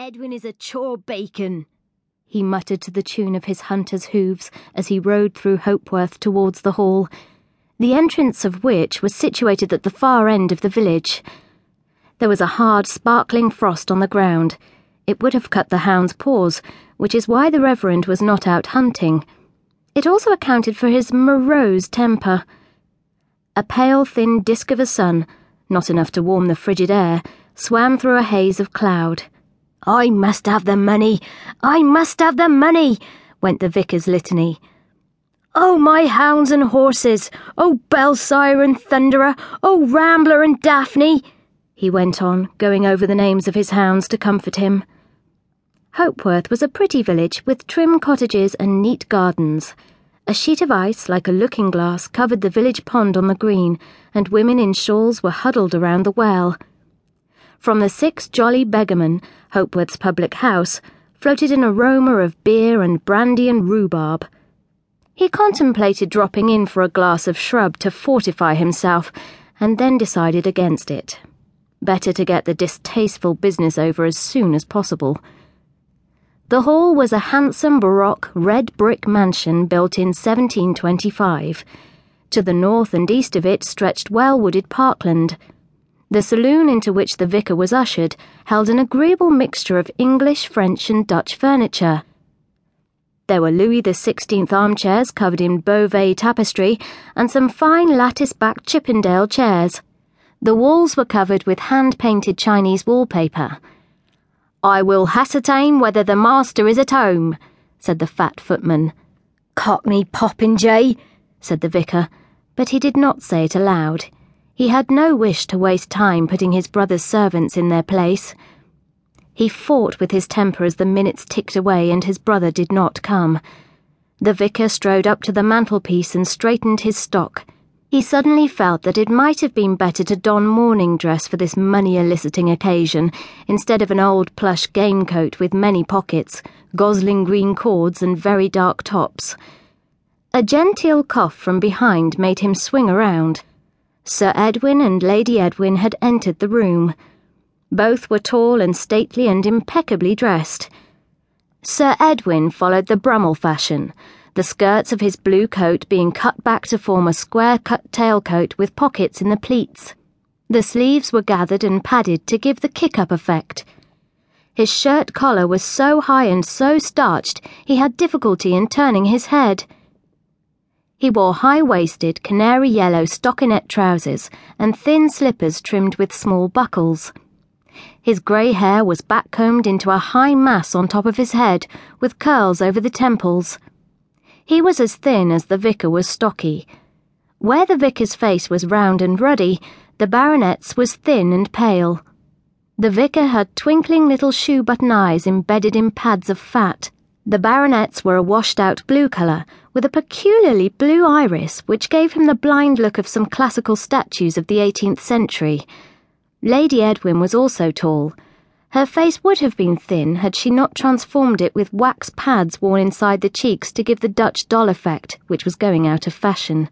Edwin is a chawbacon, he muttered to the tune of his hunter's hooves as he rode through Hopeworth towards the hall, the entrance of which was situated at the far end of the village. There was a hard, sparkling frost on the ground. It would have cut the hound's paws, which is why the Reverend was not out hunting. It also accounted for his morose temper. A pale, thin disk of a sun, not enough to warm the frigid air, swam through a haze of cloud. I must have the money, I must have the money, went the vicar's litany. Oh, my hounds and horses, oh, Belsire and Thunderer, oh, Rambler and Daphne, he went on, going over the names of his hounds to comfort him. Hopeworth was a pretty village with trim cottages and neat gardens. A sheet of ice, like a looking glass, covered the village pond on the green, and women in shawls were huddled around the well. From the Six Jolly Beggarmen, Hopeworth's public house, floated an aroma of beer and brandy and rhubarb. He contemplated dropping in for a glass of shrub to fortify himself, and then decided against it. Better to get the distasteful business over as soon as possible. The hall was a handsome Baroque red brick mansion built in 1725. To the north and east of it stretched well wooded parkland. The saloon into which the vicar was ushered held an agreeable mixture of English, French, and Dutch furniture. There were Louis XVI armchairs covered in Beauvais tapestry and some fine lattice backed Chippendale chairs. The walls were covered with hand painted Chinese wallpaper. I will ascertain whether the master is at home, said the fat footman. Cockney Popinjay, said the vicar, but he did not say it aloud. He had no wish to waste time putting his brother's servants in their place. He fought with his temper as the minutes ticked away and his brother did not come. The vicar strode up to the mantelpiece and straightened his stock. He suddenly felt that it might have been better to don mourning dress for this money eliciting occasion instead of an old plush game coat with many pockets, gosling green cords, and very dark tops. A genteel cough from behind made him swing around. Sir Edwin and Lady Edwin had entered the room. Both were tall and stately and impeccably dressed. Sir Edwin followed the Brummell fashion, the skirts of his blue coat being cut back to form a square cut tailcoat with pockets in the pleats. The sleeves were gathered and padded to give the kick up effect. His shirt collar was so high and so starched he had difficulty in turning his head. He wore high waisted, canary yellow stockinette trousers and thin slippers trimmed with small buckles. His grey hair was backcombed into a high mass on top of his head, with curls over the temples. He was as thin as the vicar was stocky. Where the vicar's face was round and ruddy, the baronet's was thin and pale. The vicar had twinkling little shoe button eyes embedded in pads of fat. The baronet's were a washed out blue colour, with a peculiarly blue iris which gave him the blind look of some classical statues of the 18th century. Lady Edwin was also tall. Her face would have been thin had she not transformed it with wax pads worn inside the cheeks to give the Dutch doll effect, which was going out of fashion.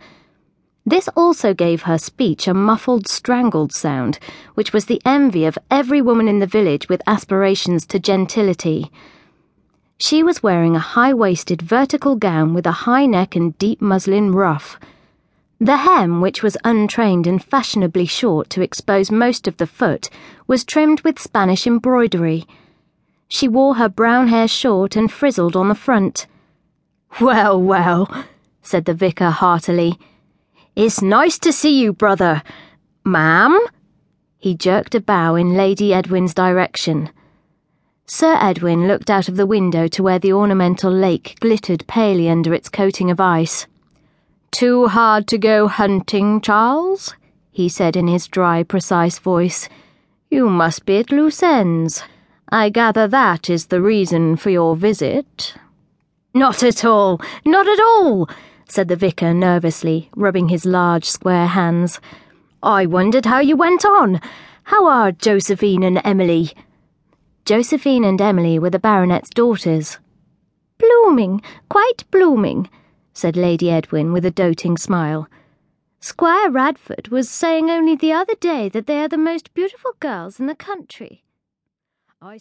This also gave her speech a muffled, strangled sound, which was the envy of every woman in the village with aspirations to gentility. She was wearing a high waisted vertical gown with a high neck and deep muslin ruff. The hem, which was untrained and fashionably short to expose most of the foot, was trimmed with Spanish embroidery. She wore her brown hair short and frizzled on the front. Well, well, said the vicar heartily. It's nice to see you, brother. Ma'am? He jerked a bow in Lady Edwin's direction. Sir Edwin looked out of the window to where the ornamental lake glittered palely under its coating of ice. Too hard to go hunting, Charles? he said in his dry, precise voice. You must be at loose ends. I gather that is the reason for your visit. Not at all, not at all, said the vicar nervously, rubbing his large square hands. I wondered how you went on. How are Josephine and Emily? Josephine and Emily were the baronet's daughters. Blooming, quite blooming, said Lady Edwin with a doting smile. Squire Radford was saying only the other day that they are the most beautiful girls in the country. I